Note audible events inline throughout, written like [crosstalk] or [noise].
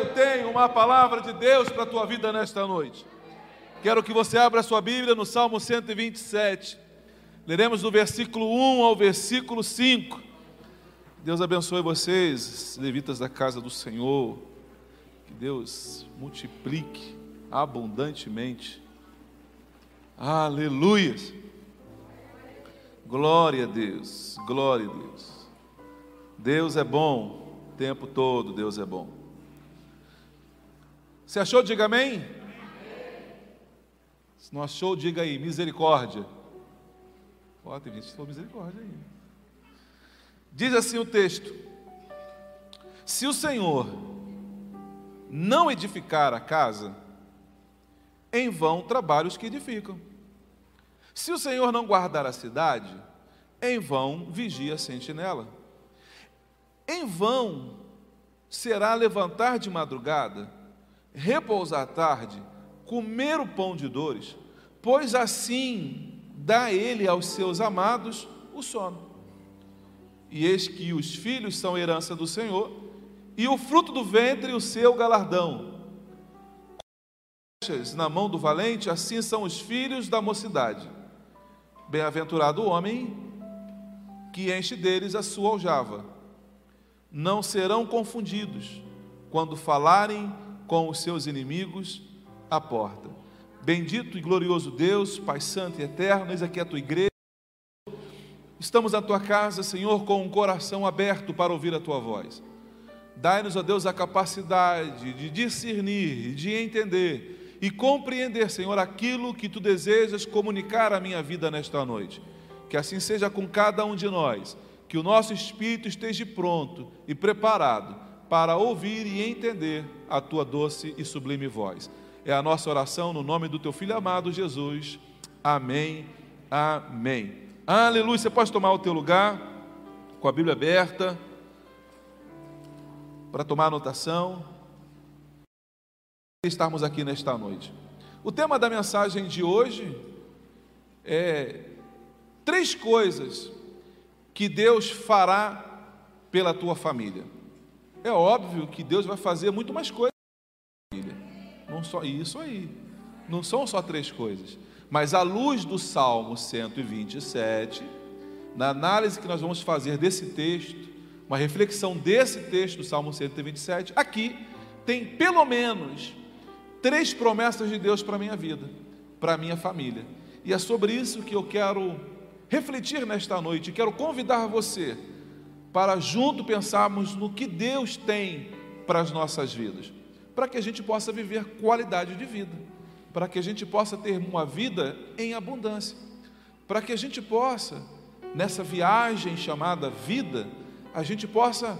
Eu tenho uma palavra de Deus para a tua vida nesta noite. Quero que você abra a sua Bíblia no Salmo 127. Leremos do versículo 1 ao versículo 5. Deus abençoe vocês, levitas da casa do Senhor. Que Deus multiplique abundantemente. Aleluia. Glória a Deus, glória a Deus. Deus é bom, o tempo todo Deus é bom. Você achou? Diga amém. Se não achou, diga aí, misericórdia. Ó, tem gente que falou misericórdia aí. Diz assim o texto: Se o Senhor não edificar a casa, em vão trabalhos que edificam. Se o Senhor não guardar a cidade, em vão vigia a sentinela. Em vão será levantar de madrugada, repousar tarde, comer o pão de dores, pois assim dá ele aos seus amados o sono. E eis que os filhos são herança do Senhor, e o fruto do ventre o seu galardão. Na mão do valente, assim são os filhos da mocidade. Bem-aventurado o homem que enche deles a sua aljava não serão confundidos quando falarem com os seus inimigos à porta. Bendito e glorioso Deus, Pai Santo e Eterno, eis aqui a tua igreja. Estamos na tua casa, Senhor, com um coração aberto para ouvir a tua voz. Dai-nos, ó Deus, a capacidade de discernir, de entender e compreender, Senhor, aquilo que tu desejas comunicar à minha vida nesta noite. Que assim seja com cada um de nós que o nosso espírito esteja pronto e preparado para ouvir e entender a tua doce e sublime voz. É a nossa oração no nome do teu filho amado Jesus. Amém. Amém. Aleluia. Você pode tomar o teu lugar com a Bíblia aberta para tomar anotação. Estamos aqui nesta noite. O tema da mensagem de hoje é três coisas que Deus fará pela tua família. É óbvio que Deus vai fazer muito mais coisas. Não só isso aí. Não são só três coisas. Mas à luz do Salmo 127, na análise que nós vamos fazer desse texto, uma reflexão desse texto do Salmo 127, aqui tem pelo menos três promessas de Deus para a minha vida, para a minha família. E é sobre isso que eu quero refletir nesta noite. Quero convidar você para junto pensarmos no que Deus tem para as nossas vidas, para que a gente possa viver qualidade de vida, para que a gente possa ter uma vida em abundância, para que a gente possa, nessa viagem chamada vida, a gente possa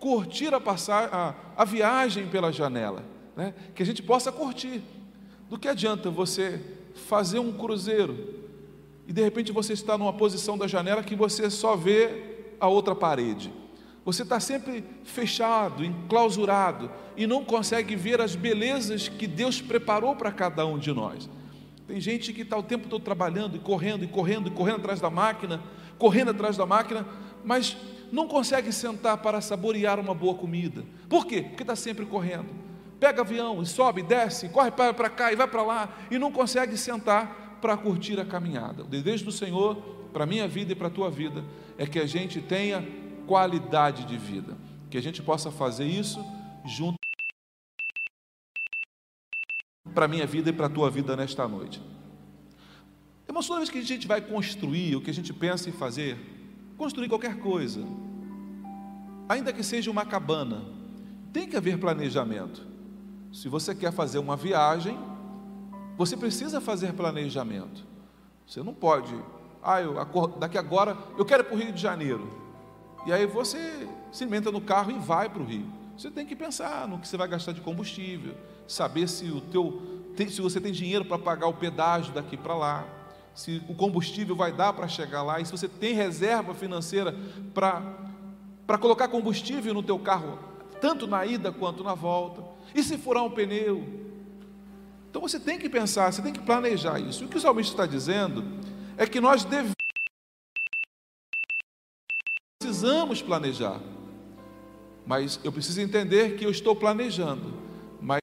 curtir a, passar, a, a viagem pela janela, né? que a gente possa curtir. Do que adianta você fazer um cruzeiro e de repente você está numa posição da janela que você só vê a outra parede. Você está sempre fechado, enclausurado e não consegue ver as belezas que Deus preparou para cada um de nós. Tem gente que está o tempo todo trabalhando e correndo e correndo e correndo atrás da máquina, correndo atrás da máquina, mas não consegue sentar para saborear uma boa comida. Por quê? Porque está sempre correndo. Pega avião e sobe, desce, corre para cá e vai para lá e não consegue sentar para curtir a caminhada. O desejo do Senhor para minha vida e para a tua vida é que a gente tenha qualidade de vida, que a gente possa fazer isso junto para a minha vida e para a tua vida nesta noite. Irmãos, toda vez que a gente vai construir o que a gente pensa em fazer, construir qualquer coisa, ainda que seja uma cabana, tem que haver planejamento. Se você quer fazer uma viagem, você precisa fazer planejamento. Você não pode, ah, eu acordo, daqui agora eu quero ir para o Rio de Janeiro. E aí você se alimenta no carro e vai para o Rio. Você tem que pensar no que você vai gastar de combustível, saber se o teu se você tem dinheiro para pagar o pedágio daqui para lá, se o combustível vai dar para chegar lá, e se você tem reserva financeira para para colocar combustível no teu carro, tanto na ida quanto na volta. E se furar um pneu? Então você tem que pensar, você tem que planejar isso. E o que o salmista está dizendo é que nós devemos precisamos planejar. Mas eu preciso entender que eu estou planejando. Mas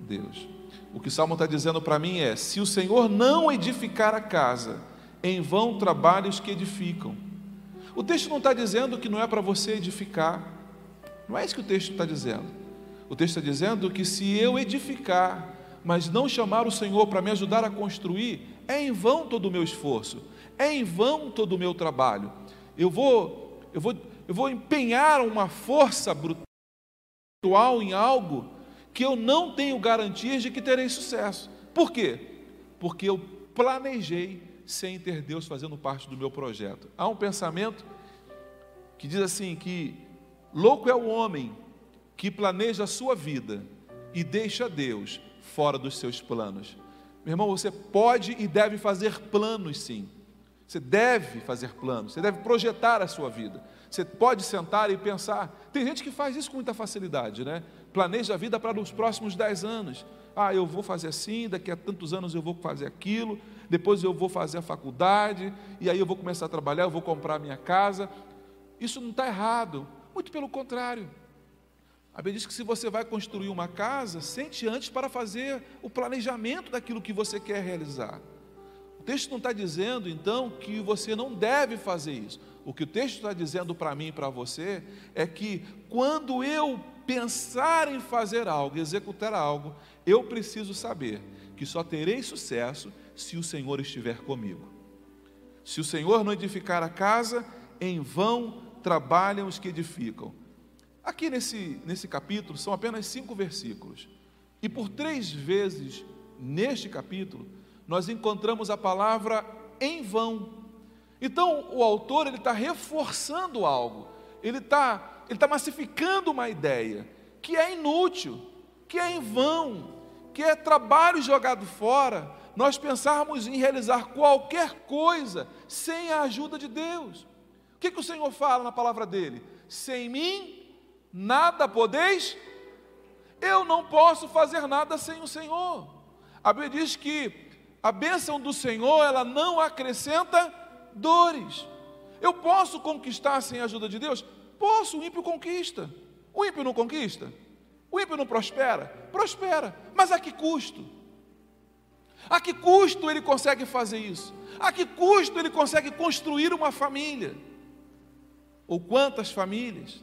Deus. O que o Salmo está dizendo para mim é: se o Senhor não edificar a casa, em vão trabalhos que edificam. O texto não está dizendo que não é para você edificar. Não é isso que o texto está dizendo. O texto está dizendo que se eu edificar, mas não chamar o Senhor para me ajudar a construir, é em vão todo o meu esforço, é em vão todo o meu trabalho. Eu vou, eu vou, eu vou empenhar uma força brutal em algo que eu não tenho garantias de que terei sucesso. Por quê? Porque eu planejei sem ter Deus fazendo parte do meu projeto. Há um pensamento que diz assim que louco é o homem que planeja a sua vida e deixa Deus fora dos seus planos. Meu irmão, você pode e deve fazer planos sim. Você deve fazer planos, você deve projetar a sua vida. Você pode sentar e pensar. Tem gente que faz isso com muita facilidade, né? Planeja a vida para os próximos dez anos. Ah, eu vou fazer assim, daqui a tantos anos eu vou fazer aquilo, depois eu vou fazer a faculdade, e aí eu vou começar a trabalhar, eu vou comprar a minha casa. Isso não está errado, muito pelo contrário. A Bíblia diz que se você vai construir uma casa, sente antes para fazer o planejamento daquilo que você quer realizar. O texto não está dizendo, então, que você não deve fazer isso. O que o texto está dizendo para mim e para você é que quando eu pensar em fazer algo, executar algo, eu preciso saber que só terei sucesso se o Senhor estiver comigo. Se o Senhor não edificar a casa, em vão trabalham os que edificam. Aqui nesse, nesse capítulo são apenas cinco versículos. E por três vezes neste capítulo, nós encontramos a palavra em vão. Então o autor ele está reforçando algo, ele está ele está massificando uma ideia que é inútil, que é em vão, que é trabalho jogado fora, nós pensarmos em realizar qualquer coisa sem a ajuda de Deus. O que, que o Senhor fala na palavra dele? Sem mim nada podeis, eu não posso fazer nada sem o Senhor. A Bíblia diz que a bênção do Senhor, ela não acrescenta dores. Eu posso conquistar sem a ajuda de Deus? Posso, o ímpio conquista. O ímpio não conquista? O ímpio não prospera? Prospera. Mas a que custo? A que custo ele consegue fazer isso? A que custo ele consegue construir uma família? Ou quantas famílias?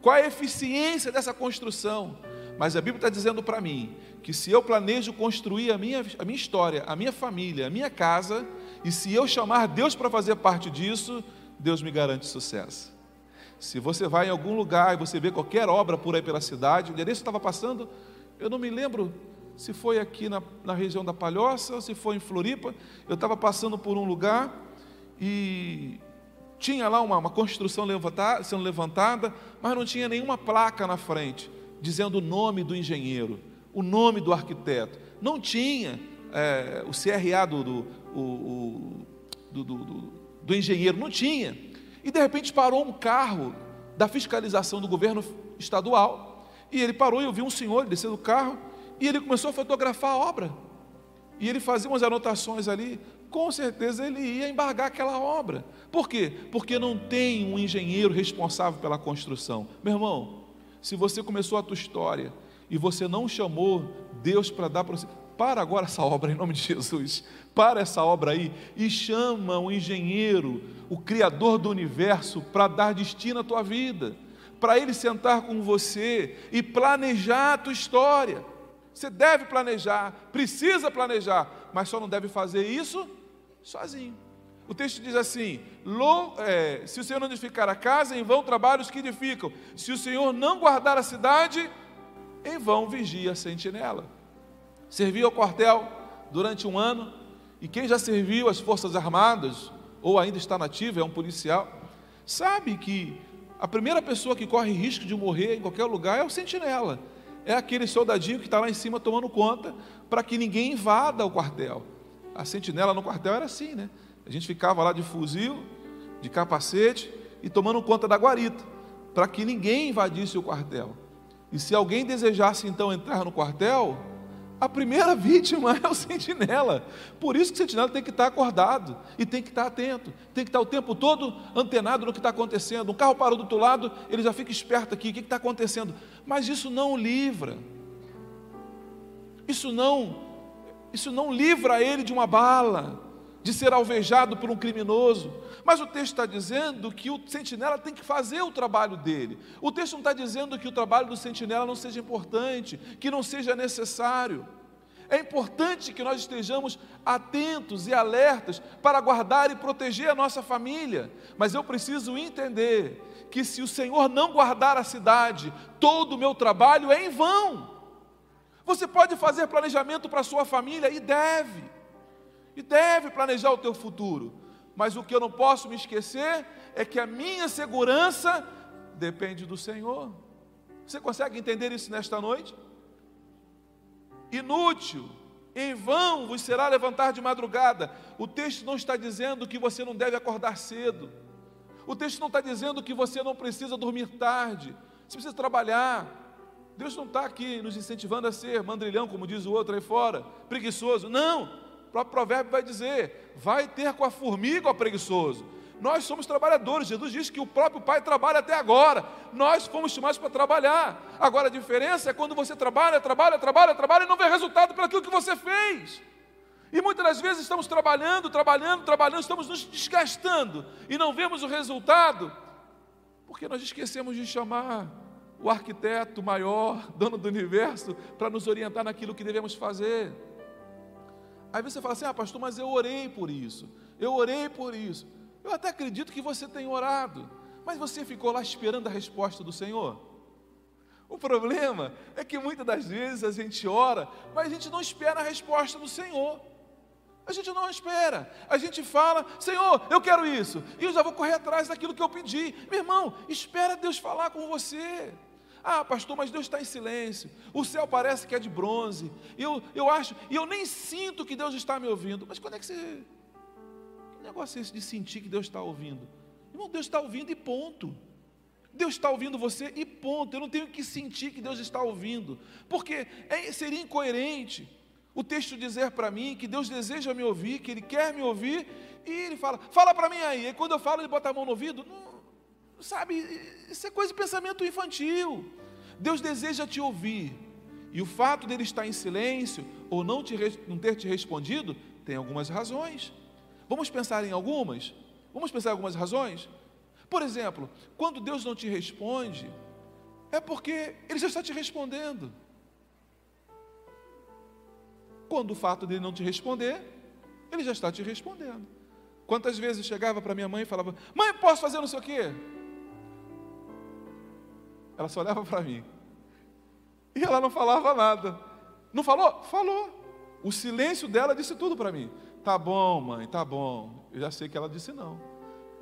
Qual a eficiência dessa construção? Mas a Bíblia está dizendo para mim que se eu planejo construir a minha, a minha história, a minha família, a minha casa, e se eu chamar Deus para fazer parte disso, Deus me garante sucesso. Se você vai em algum lugar e você vê qualquer obra por aí pela cidade, o endereço estava passando, eu não me lembro se foi aqui na, na região da Palhoça ou se foi em Floripa, eu estava passando por um lugar e tinha lá uma, uma construção levantada, sendo levantada, mas não tinha nenhuma placa na frente dizendo o nome do engenheiro, o nome do arquiteto. Não tinha é, o CRA do, do, o, do, do, do engenheiro, não tinha. E de repente parou um carro da fiscalização do governo estadual. E ele parou e eu vi um senhor descer do carro e ele começou a fotografar a obra. E ele fazia umas anotações ali. Com certeza ele ia embargar aquela obra. Por quê? Porque não tem um engenheiro responsável pela construção. Meu irmão, se você começou a tua história e você não chamou Deus para dar para você, para agora essa obra em nome de Jesus. Para essa obra aí e chama o engenheiro, o criador do universo, para dar destino à tua vida, para ele sentar com você e planejar a tua história. Você deve planejar, precisa planejar, mas só não deve fazer isso sozinho. O texto diz assim: é, se o Senhor não edificar a casa, em vão trabalhos que edificam. Se o Senhor não guardar a cidade, em vão vigia a sentinela. Serviu ao quartel durante um ano, e quem já serviu as Forças Armadas, ou ainda está nativo, é um policial, sabe que a primeira pessoa que corre risco de morrer em qualquer lugar é o sentinela. É aquele soldadinho que está lá em cima tomando conta para que ninguém invada o quartel. A sentinela no quartel era assim, né? A gente ficava lá de fuzil, de capacete e tomando conta da guarita, para que ninguém invadisse o quartel. E se alguém desejasse então entrar no quartel, a primeira [laughs] vítima é o sentinela. Por isso que o sentinela tem que estar acordado e tem que estar atento, tem que estar o tempo todo antenado no que está acontecendo. Um carro parou do outro lado, ele já fica esperto aqui, o que está acontecendo? Mas isso não o livra. Isso não, isso não livra ele de uma bala de ser alvejado por um criminoso. Mas o texto está dizendo que o sentinela tem que fazer o trabalho dele. O texto não está dizendo que o trabalho do sentinela não seja importante, que não seja necessário. É importante que nós estejamos atentos e alertas para guardar e proteger a nossa família, mas eu preciso entender que se o Senhor não guardar a cidade, todo o meu trabalho é em vão. Você pode fazer planejamento para a sua família e deve e deve planejar o teu futuro. Mas o que eu não posso me esquecer é que a minha segurança depende do Senhor. Você consegue entender isso nesta noite? Inútil, em vão vos será levantar de madrugada. O texto não está dizendo que você não deve acordar cedo. O texto não está dizendo que você não precisa dormir tarde. Você precisa trabalhar. Deus não está aqui nos incentivando a ser mandrilhão, como diz o outro aí fora, preguiçoso. Não o próprio provérbio vai dizer: vai ter com a formiga o preguiçoso. Nós somos trabalhadores. Jesus disse que o próprio Pai trabalha até agora. Nós fomos chamados para trabalhar. Agora a diferença é quando você trabalha, trabalha, trabalha, trabalha e não vê resultado pelo que você fez. E muitas das vezes estamos trabalhando, trabalhando, trabalhando, estamos nos desgastando e não vemos o resultado, porque nós esquecemos de chamar o arquiteto maior, dono do universo, para nos orientar naquilo que devemos fazer. Aí você fala assim: ah, pastor, mas eu orei por isso, eu orei por isso. Eu até acredito que você tem orado, mas você ficou lá esperando a resposta do Senhor? O problema é que muitas das vezes a gente ora, mas a gente não espera a resposta do Senhor. A gente não espera. A gente fala, Senhor, eu quero isso. E eu já vou correr atrás daquilo que eu pedi. Meu irmão, espera Deus falar com você. Ah, pastor, mas Deus está em silêncio. O céu parece que é de bronze. Eu, eu acho, e eu nem sinto que Deus está me ouvindo. Mas quando é que você. Que negócio é esse de sentir que Deus está ouvindo? Irmão, Deus está ouvindo e ponto. Deus está ouvindo você e ponto. Eu não tenho que sentir que Deus está ouvindo. Porque é, seria incoerente o texto dizer para mim que Deus deseja me ouvir, que Ele quer me ouvir, e Ele fala, fala para mim aí. E quando eu falo, Ele bota a mão no ouvido. Não, sabe, isso é coisa de pensamento infantil. Deus deseja te ouvir. E o fato dele estar em silêncio ou não, te, não ter te respondido tem algumas razões. Vamos pensar em algumas? Vamos pensar em algumas razões? Por exemplo, quando Deus não te responde, é porque Ele já está te respondendo. Quando o fato dele não te responder, Ele já está te respondendo. Quantas vezes chegava para minha mãe e falava: Mãe, posso fazer não sei o quê? Ela só olhava para mim. E ela não falava nada. Não falou? Falou. O silêncio dela disse tudo para mim. Tá bom, mãe, tá bom. Eu já sei que ela disse não.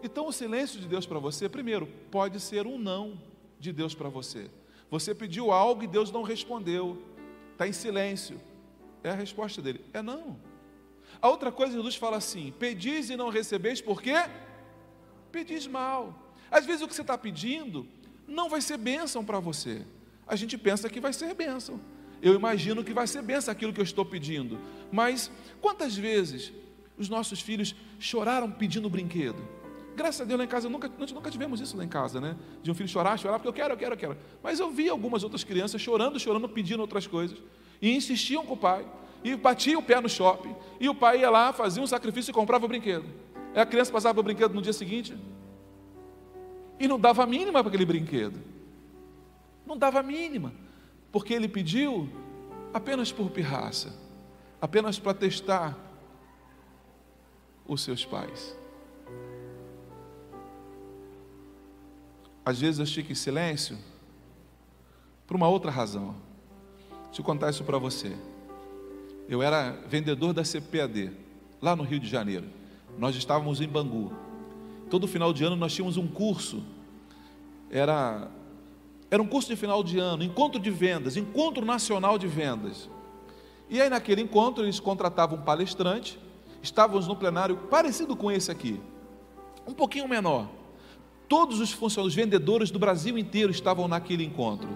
Então, o silêncio de Deus para você, primeiro, pode ser um não de Deus para você. Você pediu algo e Deus não respondeu. Está em silêncio. É a resposta dele. É não. A outra coisa, Jesus fala assim: pedis e não recebeis, por quê? Pedis mal. Às vezes o que você está pedindo não vai ser bênção para você. A gente pensa que vai ser bênção. Eu imagino que vai ser bênção aquilo que eu estou pedindo. Mas quantas vezes os nossos filhos choraram pedindo brinquedo? Graças a Deus lá em casa, nunca, nós nunca tivemos isso lá em casa, né? De um filho chorar, chorar, porque eu quero, eu quero, eu quero. Mas eu vi algumas outras crianças chorando, chorando, pedindo outras coisas. E insistiam com o pai. E batiam o pé no shopping. E o pai ia lá, fazia um sacrifício e comprava o brinquedo. Aí a criança passava o brinquedo no dia seguinte, e não dava mínima para aquele brinquedo. Não dava mínima, porque ele pediu apenas por pirraça, apenas para testar os seus pais. Às vezes eu fico em silêncio por uma outra razão. Deixa eu contar isso para você. Eu era vendedor da CPAD, lá no Rio de Janeiro. Nós estávamos em Bangu. Todo final de ano nós tínhamos um curso. Era, era um curso de final de ano, encontro de vendas, encontro nacional de vendas. E aí naquele encontro eles contratavam um palestrante. Estávamos no plenário parecido com esse aqui, um pouquinho menor. Todos os funcionários, os vendedores do Brasil inteiro estavam naquele encontro.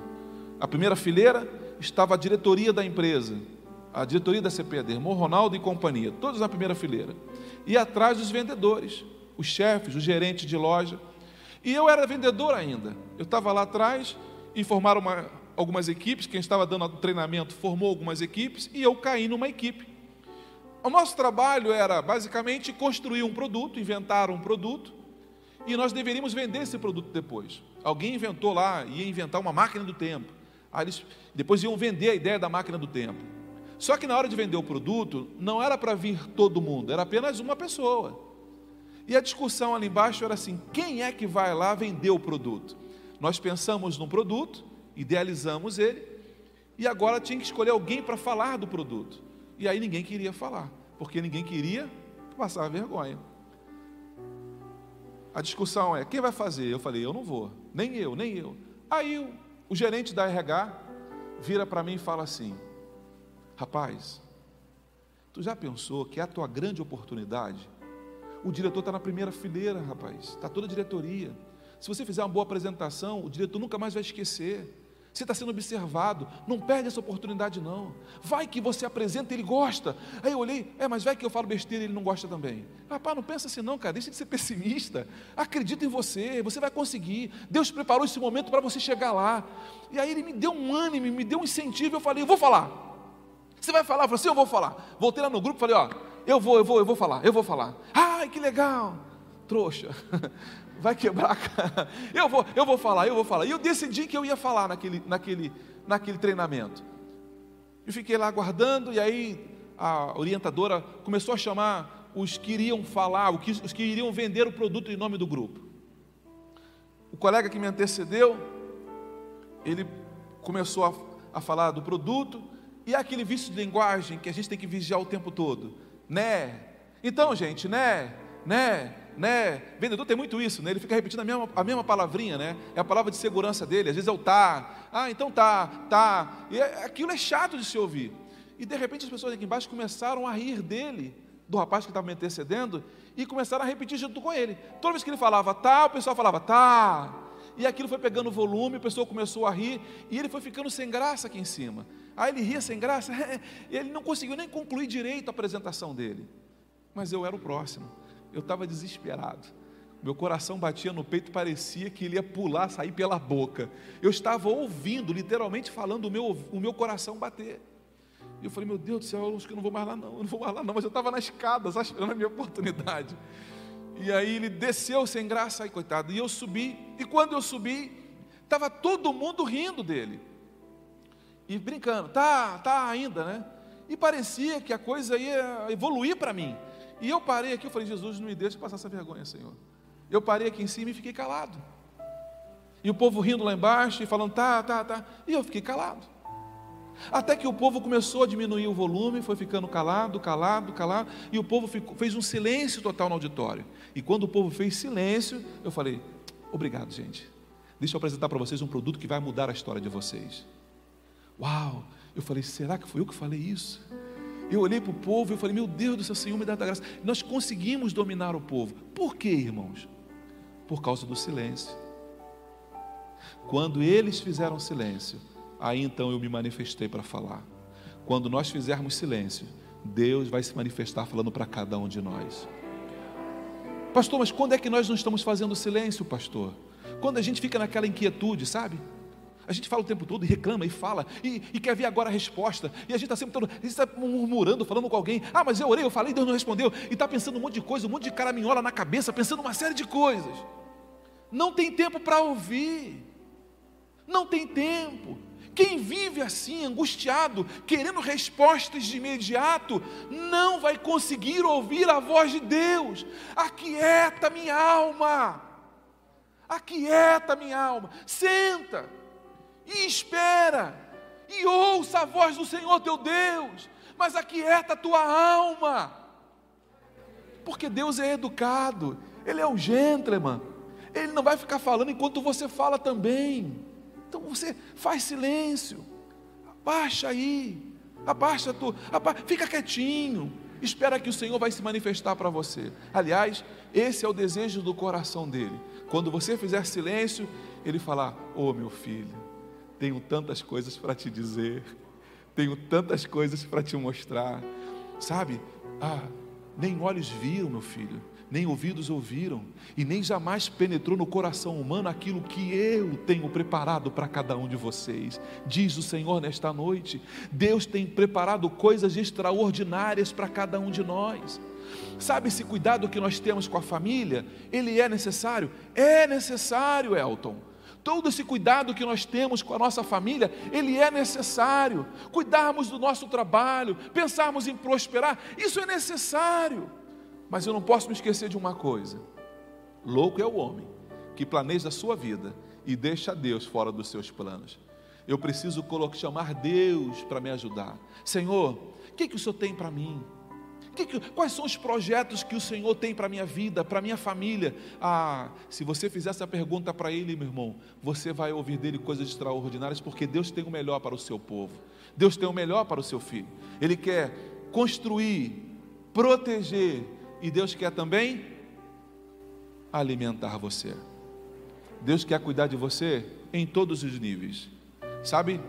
A primeira fileira estava a diretoria da empresa, a diretoria da CPD, Mo Ronaldo e companhia, todos na primeira fileira. E atrás os vendedores, os chefes, os gerentes de loja. E eu era vendedor ainda. Eu estava lá atrás, informaram uma, algumas equipes, quem estava dando treinamento formou algumas equipes, e eu caí numa equipe. O nosso trabalho era basicamente construir um produto, inventar um produto, e nós deveríamos vender esse produto depois. Alguém inventou lá, ia inventar uma máquina do tempo. Aí eles depois iam vender a ideia da máquina do tempo. Só que na hora de vender o produto, não era para vir todo mundo, era apenas uma pessoa. E a discussão ali embaixo era assim: quem é que vai lá vender o produto? Nós pensamos num produto, idealizamos ele, e agora tinha que escolher alguém para falar do produto. E aí ninguém queria falar, porque ninguém queria passar vergonha. A discussão é: quem vai fazer? Eu falei: eu não vou, nem eu, nem eu. Aí o, o gerente da RH vira para mim e fala assim: rapaz, tu já pensou que é a tua grande oportunidade? O diretor está na primeira fileira, rapaz, está toda a diretoria. Se você fizer uma boa apresentação, o diretor nunca mais vai esquecer. Você está sendo observado, não perde essa oportunidade, não. Vai que você apresenta, ele gosta. Aí eu olhei, é, mas vai que eu falo besteira e ele não gosta também. Rapaz, não pensa assim, não, cara, deixa de ser pessimista. Acredita em você, você vai conseguir. Deus preparou esse momento para você chegar lá. E aí ele me deu um ânimo, me deu um incentivo. Eu falei, eu vou falar. Você vai falar? Eu falei, sim, eu vou falar. Voltei lá no grupo, falei, ó, eu vou, eu vou, eu vou falar, eu vou falar. Ai, que legal, trouxa [laughs] vai quebrar. Eu vou, eu vou falar, eu vou falar. E eu decidi que eu ia falar naquele, naquele, naquele treinamento. E fiquei lá aguardando, e aí a orientadora começou a chamar os que iriam falar, os que iriam vender o produto em nome do grupo. O colega que me antecedeu, ele começou a, a falar do produto, e aquele vício de linguagem que a gente tem que vigiar o tempo todo, né? Então, gente, né? Né? né? Vendedor tem muito isso, né? Ele fica repetindo a mesma, a mesma palavrinha, né? É a palavra de segurança dele. Às vezes é o tá. Ah, então tá, tá. E é, aquilo é chato de se ouvir. E de repente as pessoas aqui embaixo começaram a rir dele, do rapaz que estava me antecedendo, e começaram a repetir junto com ele. Toda vez que ele falava tá, o pessoal falava tá. E aquilo foi pegando volume, o pessoal começou a rir, e ele foi ficando sem graça aqui em cima. Aí ele ria sem graça, [laughs] e ele não conseguiu nem concluir direito a apresentação dele. Mas eu era o próximo eu estava desesperado. Meu coração batia no peito, parecia que ele ia pular, sair pela boca. Eu estava ouvindo, literalmente falando o meu, o meu coração bater. E eu falei, meu Deus do céu, eu acho que eu não vou mais lá não, eu não vou mais lá não. Mas eu estava na escada, esperando a minha [laughs] oportunidade. E aí ele desceu sem graça, aí coitado. E eu subi, e quando eu subi, estava todo mundo rindo dele. E brincando, tá, tá ainda, né? E parecia que a coisa ia evoluir para mim. E eu parei aqui, eu falei, Jesus, não me deixe passar essa vergonha, Senhor. Eu parei aqui em cima e fiquei calado. E o povo rindo lá embaixo e falando, tá, tá, tá. E eu fiquei calado. Até que o povo começou a diminuir o volume, foi ficando calado, calado, calado, e o povo ficou, fez um silêncio total no auditório. E quando o povo fez silêncio, eu falei: obrigado, gente. Deixa eu apresentar para vocês um produto que vai mudar a história de vocês. Uau! Eu falei: será que foi eu que falei isso? Eu olhei para o povo e falei: Meu Deus do céu, Senhor, me dá da graça. Nós conseguimos dominar o povo. Por quê, irmãos? Por causa do silêncio. Quando eles fizeram silêncio, aí então eu me manifestei para falar. Quando nós fizermos silêncio, Deus vai se manifestar falando para cada um de nós. Pastor, mas quando é que nós não estamos fazendo silêncio, pastor? Quando a gente fica naquela inquietude, sabe? A gente fala o tempo todo e reclama e fala e, e quer ver agora a resposta. E a gente está sempre todo, está murmurando, falando com alguém. Ah, mas eu orei, eu falei, Deus não respondeu. E está pensando um monte de coisa, um monte de caraminhola na cabeça, pensando uma série de coisas. Não tem tempo para ouvir. Não tem tempo. Quem vive assim, angustiado, querendo respostas de imediato, não vai conseguir ouvir a voz de Deus. Aquieta minha alma Aquieta minha alma, senta e espera e ouça a voz do Senhor teu Deus, mas aquieta a tua alma, porque Deus é educado, Ele é um gentleman, Ele não vai ficar falando enquanto você fala também. Então você faz silêncio, abaixa aí, abaixa tu, abaixa, fica quietinho, espera que o Senhor vai se manifestar para você. Aliás, esse é o desejo do coração dele. Quando você fizer silêncio, ele falar: "Ô oh, meu filho, tenho tantas coisas para te dizer, tenho tantas coisas para te mostrar". Sabe? Ah, nem olhos viram, meu filho, nem ouvidos ouviram, e nem jamais penetrou no coração humano aquilo que eu tenho preparado para cada um de vocês, diz o Senhor nesta noite. Deus tem preparado coisas extraordinárias para cada um de nós. Sabe esse cuidado que nós temos com a família? Ele é necessário? É necessário, Elton. Todo esse cuidado que nós temos com a nossa família, ele é necessário. Cuidarmos do nosso trabalho, pensarmos em prosperar, isso é necessário. Mas eu não posso me esquecer de uma coisa: louco é o homem que planeja a sua vida e deixa Deus fora dos seus planos. Eu preciso chamar Deus para me ajudar. Senhor, o que, que o Senhor tem para mim? Que quais são os projetos que o Senhor tem para a minha vida, para a minha família? Ah, se você fizer essa pergunta para Ele, meu irmão, você vai ouvir dele coisas extraordinárias, porque Deus tem o melhor para o seu povo, Deus tem o melhor para o seu filho. Ele quer construir, proteger e Deus quer também alimentar você. Deus quer cuidar de você em todos os níveis. Sabe,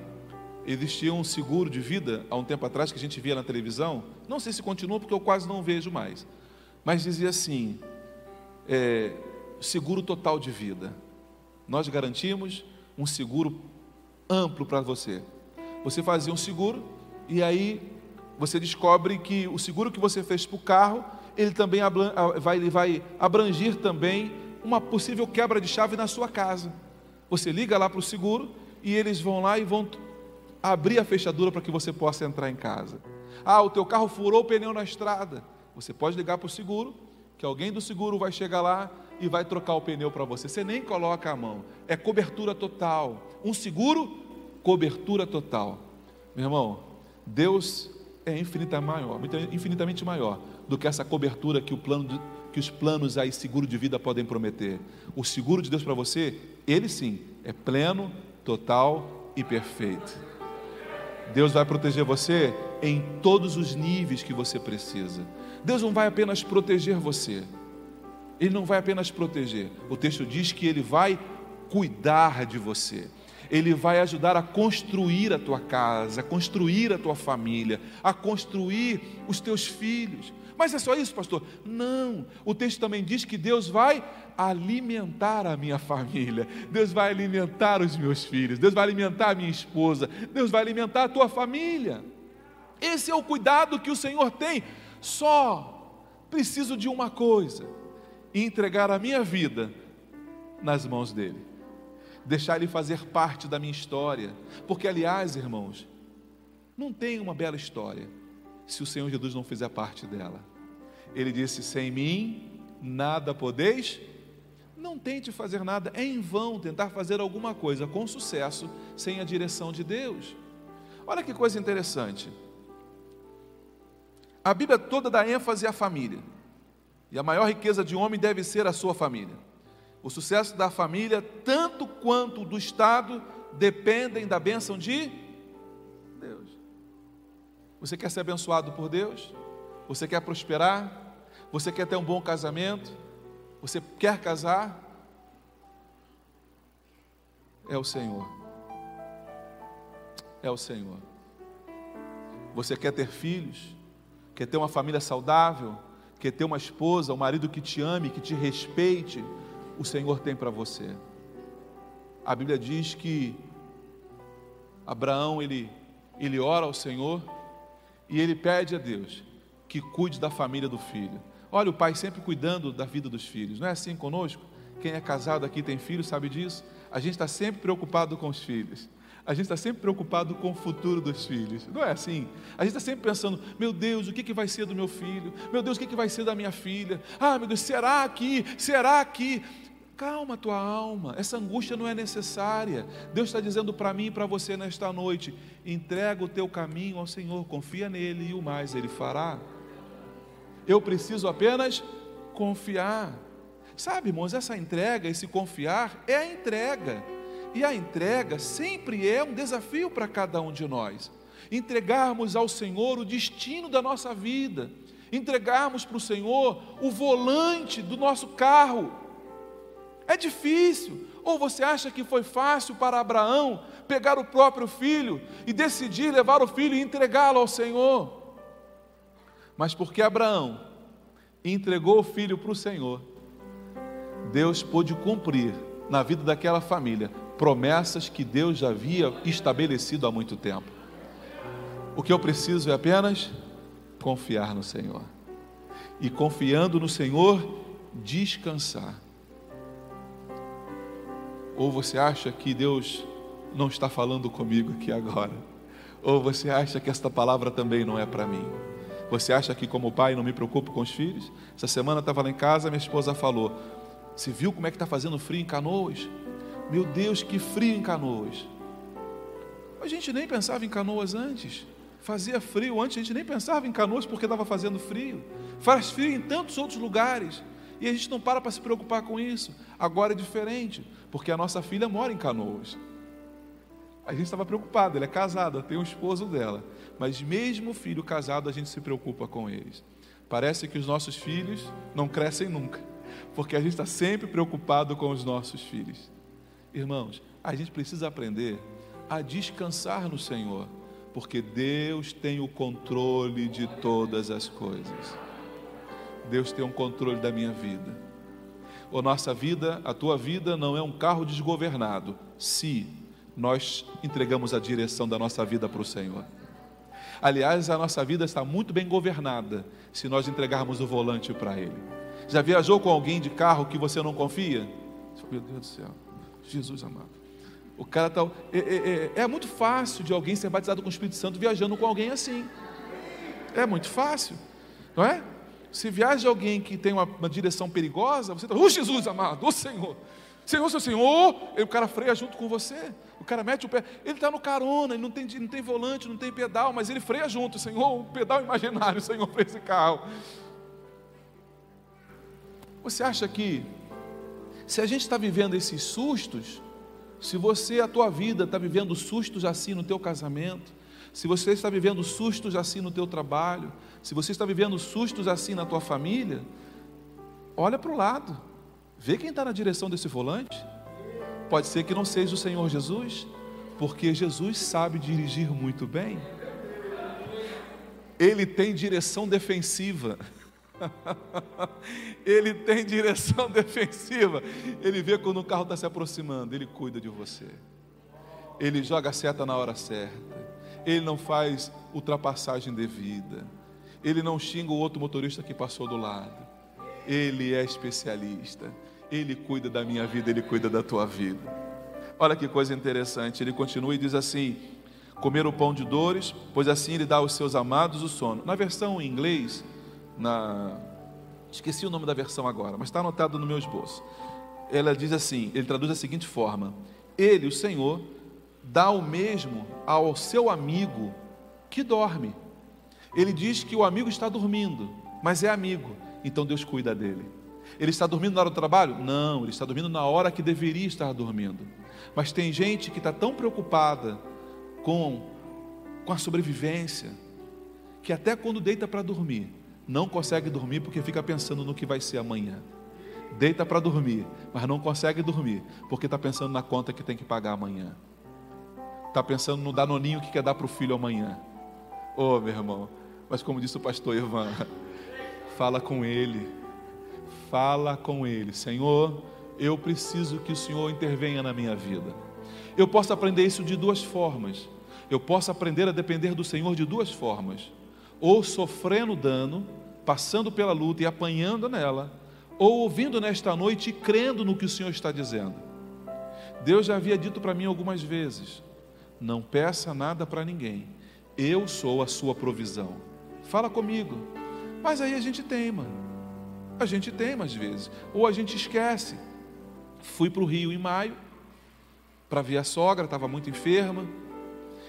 existia um seguro de vida há um tempo atrás que a gente via na televisão. Não sei se continua porque eu quase não vejo mais. Mas dizia assim: é, seguro total de vida. Nós garantimos um seguro amplo para você. Você fazia um seguro e aí você descobre que o seguro que você fez para o carro ele também vai, ele vai abranger também uma possível quebra de chave na sua casa. Você liga lá para o seguro e eles vão lá e vão abrir a fechadura para que você possa entrar em casa. Ah, o teu carro furou o pneu na estrada. Você pode ligar para o seguro, que alguém do seguro vai chegar lá e vai trocar o pneu para você. Você nem coloca a mão. É cobertura total. Um seguro, cobertura total. Meu irmão, Deus é infinitamente maior, infinitamente maior do que essa cobertura que, plano que os planos aí seguro de vida podem prometer. O seguro de Deus para você, ele sim, é pleno, total e perfeito. Deus vai proteger você em todos os níveis que você precisa. Deus não vai apenas proteger você. Ele não vai apenas proteger. O texto diz que ele vai cuidar de você. Ele vai ajudar a construir a tua casa, a construir a tua família, a construir os teus filhos. Mas é só isso, pastor? Não. O texto também diz que Deus vai alimentar a minha família, Deus vai alimentar os meus filhos, Deus vai alimentar a minha esposa, Deus vai alimentar a tua família. Esse é o cuidado que o Senhor tem. Só preciso de uma coisa: entregar a minha vida nas mãos dele. Deixar ele fazer parte da minha história. Porque, aliás, irmãos, não tem uma bela história se o Senhor Jesus não fizer parte dela. Ele disse: Sem mim nada podeis. Não tente fazer nada, é em vão tentar fazer alguma coisa com sucesso sem a direção de Deus. Olha que coisa interessante. A Bíblia toda dá ênfase à família. E a maior riqueza de um homem deve ser a sua família. O sucesso da família, tanto quanto do Estado, dependem da bênção de Deus. Você quer ser abençoado por Deus? Você quer prosperar? Você quer ter um bom casamento? Você quer casar? É o Senhor. É o Senhor. Você quer ter filhos? Quer ter uma família saudável? Quer ter uma esposa, um marido que te ame, que te respeite? O Senhor tem para você. A Bíblia diz que Abraão ele, ele ora ao Senhor e ele pede a Deus que cuide da família do filho. Olha, o pai sempre cuidando da vida dos filhos, não é assim conosco? Quem é casado aqui tem filho sabe disso? A gente está sempre preocupado com os filhos. A gente está sempre preocupado com o futuro dos filhos. Não é assim? A gente está sempre pensando: meu Deus, o que, que vai ser do meu filho? Meu Deus, o que, que vai ser da minha filha? Ah, meu Deus, será que? Será que? Acalma a tua alma, essa angústia não é necessária. Deus está dizendo para mim e para você nesta noite: entrega o teu caminho ao Senhor, confia nele e o mais ele fará. Eu preciso apenas confiar. Sabe, irmãos, essa entrega, esse confiar, é a entrega. E a entrega sempre é um desafio para cada um de nós. Entregarmos ao Senhor o destino da nossa vida, entregarmos para o Senhor o volante do nosso carro. É difícil. Ou você acha que foi fácil para Abraão pegar o próprio filho e decidir levar o filho e entregá-lo ao Senhor? Mas porque Abraão entregou o filho para o Senhor, Deus pôde cumprir na vida daquela família promessas que Deus já havia estabelecido há muito tempo. O que eu preciso é apenas confiar no Senhor. E confiando no Senhor, descansar. Ou você acha que Deus não está falando comigo aqui agora? Ou você acha que esta palavra também não é para mim? Você acha que, como pai, não me preocupo com os filhos? Essa semana eu estava lá em casa, minha esposa falou: Você viu como é que está fazendo frio em canoas? Meu Deus, que frio em canoas. A gente nem pensava em canoas antes. Fazia frio antes, a gente nem pensava em canoas porque estava fazendo frio. Faz frio em tantos outros lugares. E a gente não para para se preocupar com isso. Agora é diferente, porque a nossa filha mora em canoas. A gente estava preocupado, ela é casada, tem um esposo dela. Mas mesmo filho casado, a gente se preocupa com eles. Parece que os nossos filhos não crescem nunca, porque a gente está sempre preocupado com os nossos filhos. Irmãos, a gente precisa aprender a descansar no Senhor, porque Deus tem o controle de todas as coisas. Deus tem um controle da minha vida. A nossa vida, a tua vida não é um carro desgovernado, se nós entregamos a direção da nossa vida para o Senhor. Aliás, a nossa vida está muito bem governada se nós entregarmos o volante para Ele. Já viajou com alguém de carro que você não confia? Meu Deus do céu, Jesus amado. O cara está. É, é, é, é muito fácil de alguém ser batizado com o Espírito Santo viajando com alguém assim. É muito fácil, não é? Se viaja alguém que tem uma, uma direção perigosa, você está, oh Jesus amado, oh Senhor, Senhor, seu Senhor, e o cara freia junto com você, o cara mete o pé, ele está no carona, ele não tem, não tem volante, não tem pedal, mas ele freia junto, Senhor, o pedal imaginário, Senhor, para esse carro. Você acha que, se a gente está vivendo esses sustos, se você, a tua vida, está vivendo sustos assim no teu casamento, se você está vivendo sustos assim no teu trabalho, se você está vivendo sustos assim na tua família, olha para o lado, vê quem está na direção desse volante. Pode ser que não seja o Senhor Jesus, porque Jesus sabe dirigir muito bem. Ele tem direção defensiva. [laughs] ele tem direção [laughs] defensiva. Ele vê quando o carro está se aproximando, ele cuida de você. Ele joga a seta na hora certa. Ele não faz ultrapassagem devida ele não xinga o outro motorista que passou do lado. Ele é especialista. Ele cuida da minha vida, ele cuida da tua vida. Olha que coisa interessante. Ele continua e diz assim: comer o pão de dores, pois assim ele dá aos seus amados o sono. Na versão em inglês, na esqueci o nome da versão agora, mas está anotado no meu esboço. Ela diz assim: ele traduz da seguinte forma: Ele, o Senhor, dá o mesmo ao seu amigo que dorme. Ele diz que o amigo está dormindo, mas é amigo, então Deus cuida dele. Ele está dormindo na hora do trabalho? Não, ele está dormindo na hora que deveria estar dormindo. Mas tem gente que está tão preocupada com, com a sobrevivência, que até quando deita para dormir, não consegue dormir porque fica pensando no que vai ser amanhã. Deita para dormir, mas não consegue dormir porque está pensando na conta que tem que pagar amanhã. Está pensando no danoninho que quer dar para o filho amanhã. Ô oh, meu irmão, mas como disse o pastor Ivan, [laughs] fala com ele. Fala com ele. Senhor, eu preciso que o Senhor intervenha na minha vida. Eu posso aprender isso de duas formas. Eu posso aprender a depender do Senhor de duas formas: ou sofrendo dano, passando pela luta e apanhando nela, ou ouvindo nesta noite e crendo no que o Senhor está dizendo. Deus já havia dito para mim algumas vezes: não peça nada para ninguém, eu sou a sua provisão fala comigo. Mas aí a gente teima. A gente teima às vezes, ou a gente esquece. Fui para o Rio em maio para ver a sogra, estava muito enferma.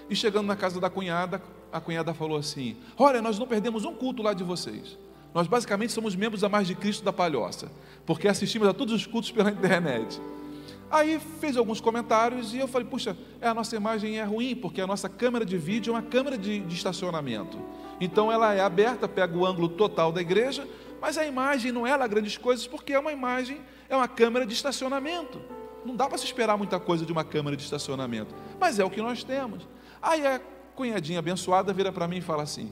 E chegando na casa da cunhada, a cunhada falou assim: Olha, nós não perdemos um culto lá de vocês. Nós basicamente somos membros da Mais de Cristo da Palhoça, porque assistimos a todos os cultos pela internet. Aí fez alguns comentários e eu falei: Puxa, é, a nossa imagem é ruim, porque a nossa câmera de vídeo é uma câmera de, de estacionamento. Então ela é aberta, pega o ângulo total da igreja, mas a imagem não é lá grandes coisas, porque é uma imagem, é uma câmera de estacionamento. Não dá para se esperar muita coisa de uma câmera de estacionamento, mas é o que nós temos. Aí a cunhadinha abençoada vira para mim e fala assim: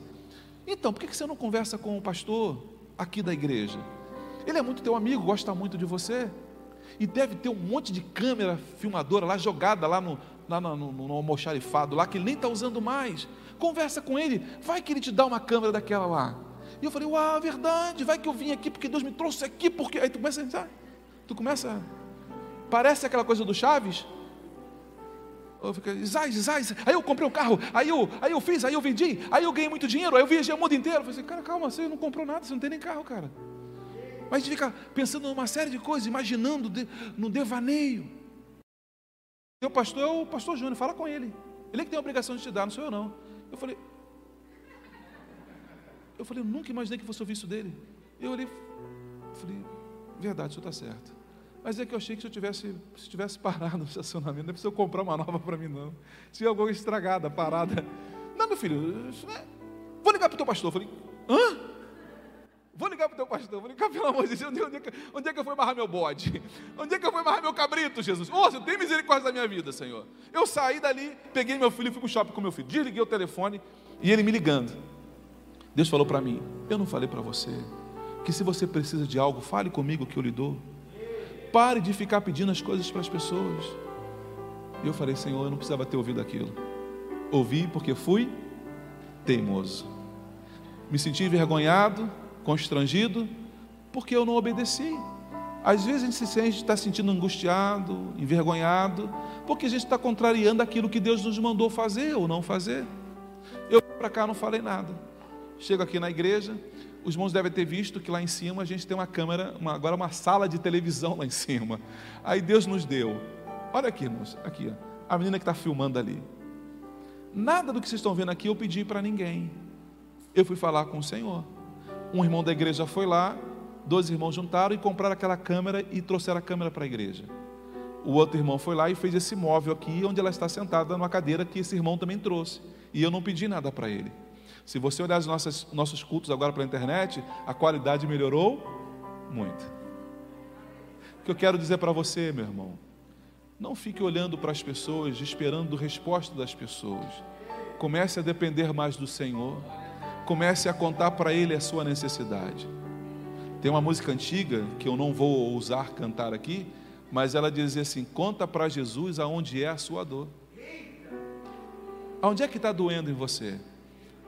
Então, por que você não conversa com o pastor aqui da igreja? Ele é muito teu amigo, gosta muito de você. E deve ter um monte de câmera filmadora lá jogada lá no, lá no, no, no almoxarifado lá, que ele nem está usando mais. Conversa com ele, vai que ele te dá uma câmera daquela lá. E eu falei, uau, verdade, vai que eu vim aqui porque Deus me trouxe aqui, porque. Aí tu começa a. Tu começa. Parece aquela coisa do Chaves. Eu fiquei, zai, zai, aí eu comprei um carro, aí eu, aí eu fiz, aí eu vendi, aí eu ganhei muito dinheiro, aí eu viajei o mundo inteiro. Eu falei assim, cara, calma, você não comprou nada, você não tem nem carro, cara. Mas a gente fica pensando numa série de coisas, imaginando de, no devaneio. O pastor é o pastor Júnior, fala com ele. Ele é que tem a obrigação de te dar, não sou eu não. Eu falei, eu falei, eu nunca imaginei que fosse ouvir isso dele. Eu olhei, falei, verdade, o senhor está certo. Mas é que eu achei que se eu tivesse, se tivesse parado [laughs] no estacionamento, não precisa eu comprar uma nova para mim, não. Se alguma estragada, parada. Não, meu filho, é... vou ligar para o teu pastor. Eu falei, hã? Vou ligar para o teu pastor, vou ligar, pelo amor de Deus, onde, é que, onde é que eu fui amarrar meu bode? Onde é que eu fui amarrar meu cabrito, Jesus? Ô, oh, tem misericórdia da minha vida, Senhor. Eu saí dali, peguei meu filho e fui para o shopping com meu filho. Desliguei o telefone e ele me ligando. Deus falou para mim: Eu não falei para você que se você precisa de algo, fale comigo que eu lhe dou. Pare de ficar pedindo as coisas para as pessoas. E eu falei: Senhor, eu não precisava ter ouvido aquilo. Ouvi porque fui teimoso. Me senti envergonhado, constrangido, porque eu não obedeci. Às vezes a gente se sente, está sentindo angustiado, envergonhado, porque a gente está contrariando aquilo que Deus nos mandou fazer ou não fazer. Eu para cá não falei nada. Chego aqui na igreja, os irmãos devem ter visto que lá em cima a gente tem uma câmera, uma, agora uma sala de televisão lá em cima. Aí Deus nos deu. Olha aqui, irmãos, aqui, ó, a menina que está filmando ali. Nada do que vocês estão vendo aqui eu pedi para ninguém. Eu fui falar com o Senhor. Um irmão da igreja foi lá, dois irmãos juntaram e compraram aquela câmera e trouxeram a câmera para a igreja. O outro irmão foi lá e fez esse móvel aqui, onde ela está sentada, numa cadeira que esse irmão também trouxe. E eu não pedi nada para ele. Se você olhar os nossos, nossos cultos agora pela internet, a qualidade melhorou muito. O que eu quero dizer para você, meu irmão, não fique olhando para as pessoas, esperando resposta das pessoas. Comece a depender mais do Senhor comece a contar para ele a sua necessidade. Tem uma música antiga que eu não vou ousar cantar aqui, mas ela dizia assim: conta para Jesus aonde é a sua dor. Aonde é que está doendo em você?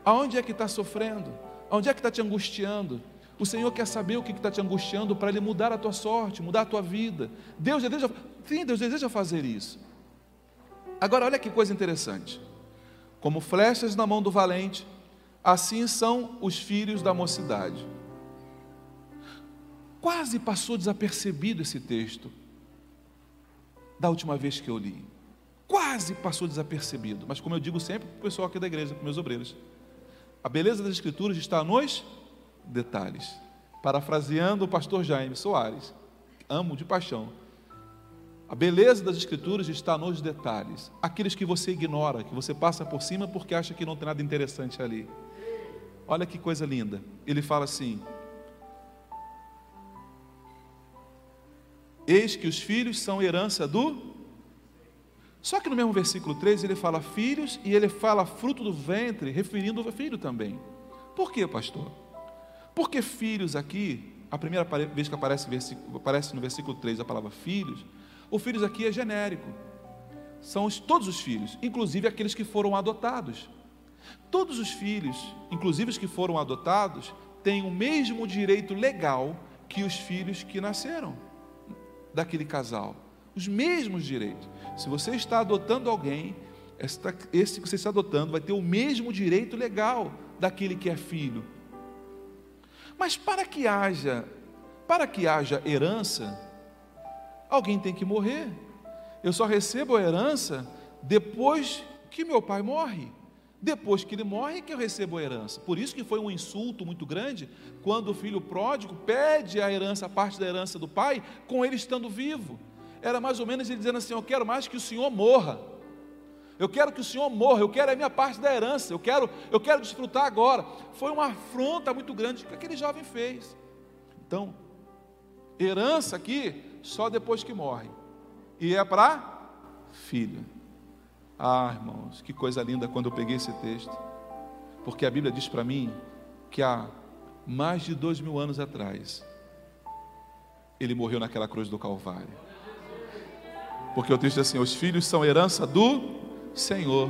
Aonde é que está sofrendo? Aonde é que está te angustiando? O Senhor quer saber o que está te angustiando para Ele mudar a tua sorte, mudar a tua vida. Deus deseja, sim, Deus deseja fazer isso. Agora, olha que coisa interessante. Como flechas na mão do valente, Assim são os filhos da mocidade. Quase passou desapercebido esse texto da última vez que eu li. Quase passou desapercebido. Mas, como eu digo sempre para o pessoal aqui da igreja, para meus obreiros, a beleza das Escrituras está nos detalhes. Parafraseando o pastor Jaime Soares, amo de paixão. A beleza das Escrituras está nos detalhes. Aqueles que você ignora, que você passa por cima porque acha que não tem nada interessante ali. Olha que coisa linda. Ele fala assim: Eis que os filhos são herança do. Só que no mesmo versículo 3 ele fala filhos e ele fala fruto do ventre, referindo ao filho também. Por quê, pastor? Porque filhos aqui, a primeira vez que aparece, aparece no versículo 3 a palavra filhos, o filhos aqui é genérico. São os, todos os filhos, inclusive aqueles que foram adotados. Todos os filhos, inclusive os que foram adotados, têm o mesmo direito legal que os filhos que nasceram daquele casal. Os mesmos direitos. Se você está adotando alguém, esse que você está adotando vai ter o mesmo direito legal daquele que é filho. Mas para que haja, para que haja herança, alguém tem que morrer. Eu só recebo a herança depois que meu pai morre. Depois que ele morre, que eu recebo a herança. Por isso que foi um insulto muito grande quando o filho pródigo pede a herança, a parte da herança do pai, com ele estando vivo. Era mais ou menos ele dizendo assim: Eu quero mais que o senhor morra. Eu quero que o senhor morra, eu quero a minha parte da herança, eu quero, eu quero desfrutar agora. Foi uma afronta muito grande que aquele jovem fez. Então, herança aqui só depois que morre. E é para filho. Ah, irmãos, que coisa linda quando eu peguei esse texto. Porque a Bíblia diz para mim que há mais de dois mil anos atrás, ele morreu naquela cruz do Calvário. Porque o texto diz assim: os filhos são herança do Senhor.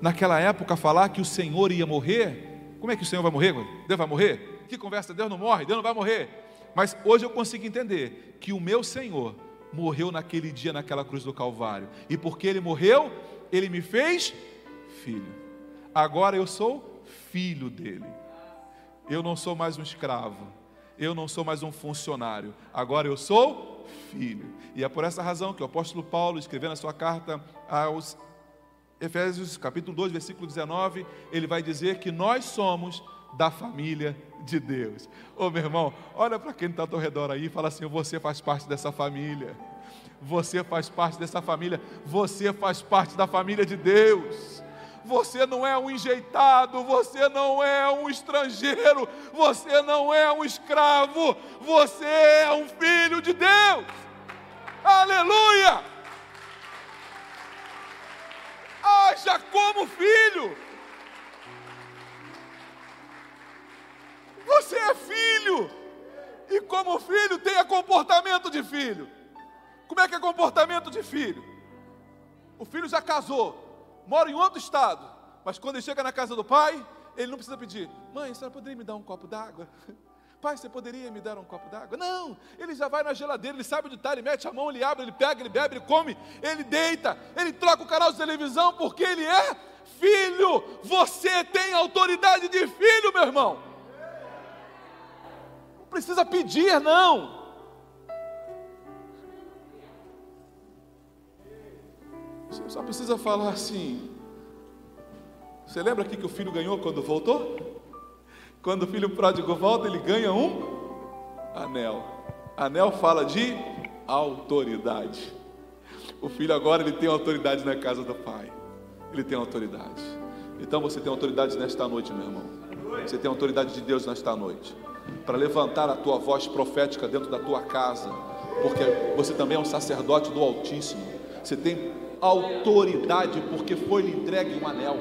Naquela época, falar que o Senhor ia morrer, como é que o Senhor vai morrer? Deus vai morrer? Que conversa, Deus não morre, Deus não vai morrer. Mas hoje eu consigo entender que o meu Senhor morreu naquele dia naquela cruz do Calvário. E porque ele morreu, ele me fez filho. Agora eu sou filho dele. Eu não sou mais um escravo. Eu não sou mais um funcionário. Agora eu sou filho. E é por essa razão que o apóstolo Paulo, escrevendo a sua carta aos Efésios capítulo 2, versículo 19, ele vai dizer que nós somos da família de Deus. Ô meu irmão, olha para quem está ao teu redor aí e fala assim: você faz parte dessa família. Você faz parte dessa família. Você faz parte da família de Deus. Você não é um enjeitado, você não é um estrangeiro, você não é um escravo, você é um filho de Deus. Aleluia! Haja como filho. Você é filho. E como filho, tenha comportamento de filho. Como é que é comportamento de filho? O filho já casou, mora em outro estado, mas quando ele chega na casa do pai, ele não precisa pedir: Mãe, senhora poderia me dar um copo d'água? [laughs] Pai, você poderia me dar um copo d'água? Não, ele já vai na geladeira, ele sabe onde está, ele mete a mão, ele abre, ele pega, ele bebe, ele come, ele deita, ele troca o canal de televisão, porque ele é filho. Você tem autoridade de filho, meu irmão. Não precisa pedir, não. Você só precisa falar assim. Você lembra aqui que o filho ganhou quando voltou? Quando o filho pródigo volta, ele ganha um anel. Anel fala de autoridade. O filho agora ele tem autoridade na casa do pai. Ele tem autoridade. Então você tem autoridade nesta noite, meu irmão. Você tem autoridade de Deus nesta noite. Para levantar a tua voz profética dentro da tua casa. Porque você também é um sacerdote do Altíssimo. Você tem autoridade porque foi lhe entregue um anel.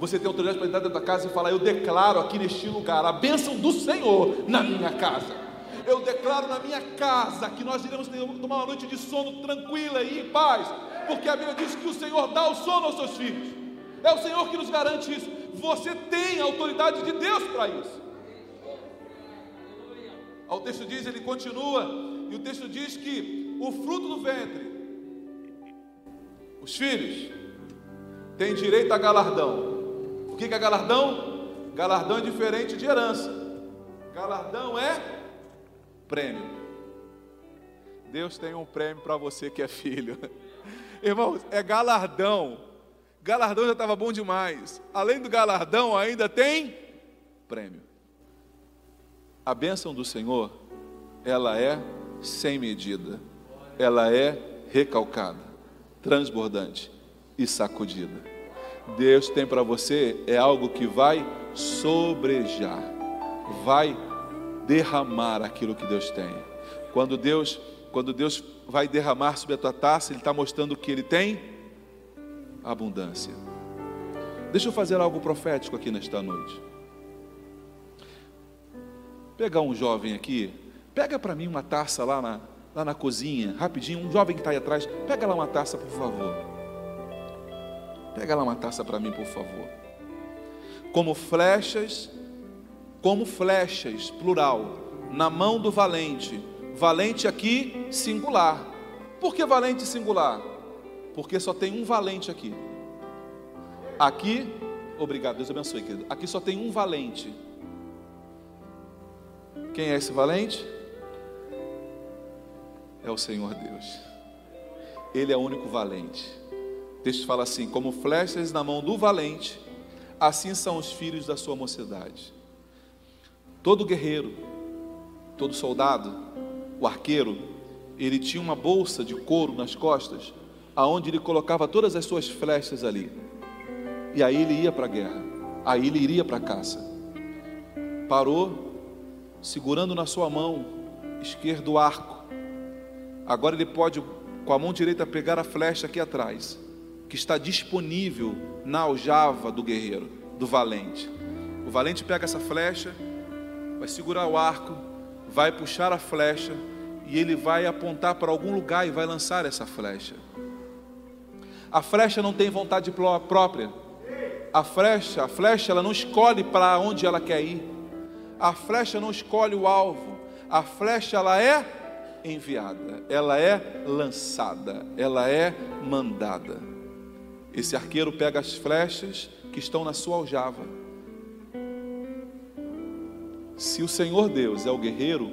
Você tem autoridade para entrar dentro da casa e falar: Eu declaro aqui neste lugar a bênção do Senhor na minha casa. Eu declaro na minha casa que nós iremos tomar uma noite de sono tranquila e em paz, porque a Bíblia diz que o Senhor dá o sono aos seus filhos. É o Senhor que nos garante isso. Você tem a autoridade de Deus para isso. O texto diz, ele continua, e o texto diz que o fruto do ventre, os filhos, têm direito a galardão. O que é galardão? Galardão é diferente de herança. Galardão é prêmio. Deus tem um prêmio para você que é filho. [laughs] Irmãos, é galardão. Galardão já estava bom demais. Além do galardão, ainda tem prêmio. A bênção do Senhor, ela é sem medida. Ela é recalcada, transbordante e sacudida. Deus tem para você é algo que vai sobrejar, vai derramar aquilo que Deus tem. Quando Deus, quando Deus vai derramar sobre a tua taça, Ele está mostrando que Ele tem abundância. Deixa eu fazer algo profético aqui nesta noite. Pegar um jovem aqui, pega para mim uma taça lá na, lá na cozinha, rapidinho, um jovem que está aí atrás, pega lá uma taça, por favor. Pega lá uma taça para mim, por favor. Como flechas, como flechas, plural, na mão do valente. Valente aqui, singular. Por que valente singular? Porque só tem um valente aqui. Aqui, obrigado, Deus abençoe, querido. Aqui só tem um valente. Quem é esse valente? É o Senhor Deus. Ele é o único valente. O texto fala assim: como flechas na mão do valente, assim são os filhos da sua mocidade. Todo guerreiro, todo soldado, o arqueiro, ele tinha uma bolsa de couro nas costas, aonde ele colocava todas as suas flechas ali. E aí ele ia para a guerra, aí ele iria para a caça. Parou, segurando na sua mão esquerda o arco. Agora ele pode, com a mão direita, pegar a flecha aqui atrás, que está disponível na aljava do guerreiro, do valente. O valente pega essa flecha, vai segurar o arco, vai puxar a flecha e ele vai apontar para algum lugar e vai lançar essa flecha. A flecha não tem vontade própria. A flecha, a flecha, ela não escolhe para onde ela quer ir. A flecha não escolhe o alvo. A flecha ela é enviada, ela é lançada, ela é mandada. Esse arqueiro pega as flechas que estão na sua aljava. Se o Senhor Deus é o guerreiro,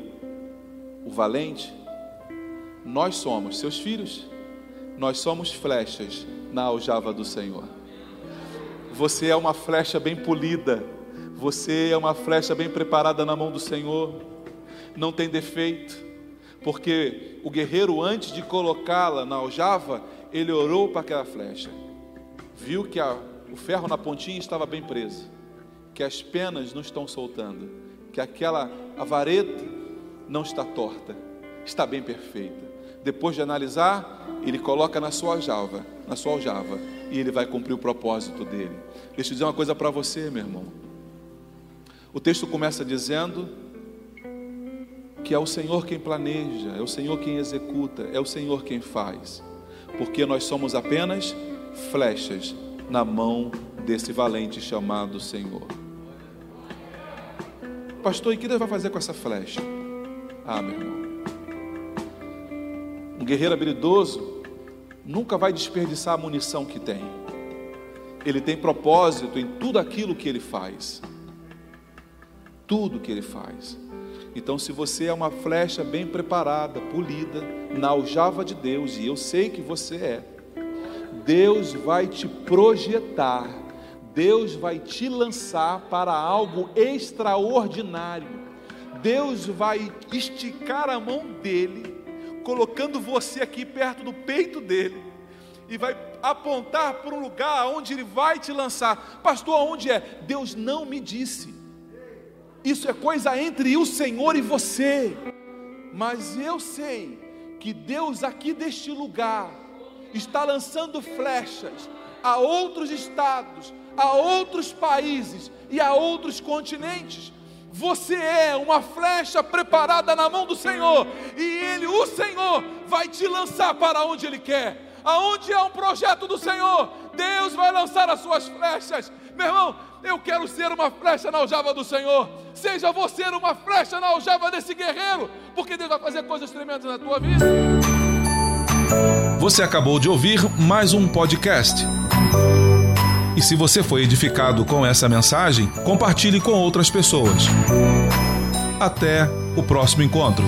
o valente, nós somos seus filhos, nós somos flechas na aljava do Senhor. Você é uma flecha bem polida, você é uma flecha bem preparada na mão do Senhor, não tem defeito, porque o guerreiro, antes de colocá-la na aljava, ele orou para aquela flecha, viu que a, o ferro na pontinha estava bem preso, que as penas não estão soltando, que aquela a vareta não está torta, está bem perfeita. Depois de analisar, ele coloca na sua aljava, na sua aljava, e ele vai cumprir o propósito dele. Deixa eu dizer uma coisa para você, meu irmão. O texto começa dizendo que é o Senhor quem planeja, é o Senhor quem executa, é o Senhor quem faz, porque nós somos apenas flechas na mão desse valente chamado Senhor. Pastor, e o que Deus vai fazer com essa flecha? Ah, meu irmão. Um guerreiro habilidoso nunca vai desperdiçar a munição que tem. Ele tem propósito em tudo aquilo que ele faz. Tudo que ele faz. Então, se você é uma flecha bem preparada, polida, na aljava de Deus, e eu sei que você é, Deus vai te projetar, Deus vai te lançar para algo extraordinário. Deus vai esticar a mão dele, colocando você aqui perto do peito dele, e vai apontar para um lugar onde ele vai te lançar. Pastor, aonde é? Deus não me disse. Isso é coisa entre o Senhor e você. Mas eu sei que Deus aqui deste lugar está lançando flechas a outros estados, a outros países e a outros continentes você é uma flecha preparada na mão do Senhor, e Ele, o Senhor, vai te lançar para onde Ele quer. Aonde é um projeto do Senhor, Deus vai lançar as suas flechas. Meu irmão, eu quero ser uma flecha na aljava do Senhor. Seja você uma flecha na aljava desse guerreiro, porque Deus vai fazer coisas tremendas na tua vida. Você acabou de ouvir mais um podcast. E se você foi edificado com essa mensagem, compartilhe com outras pessoas. Até o próximo encontro.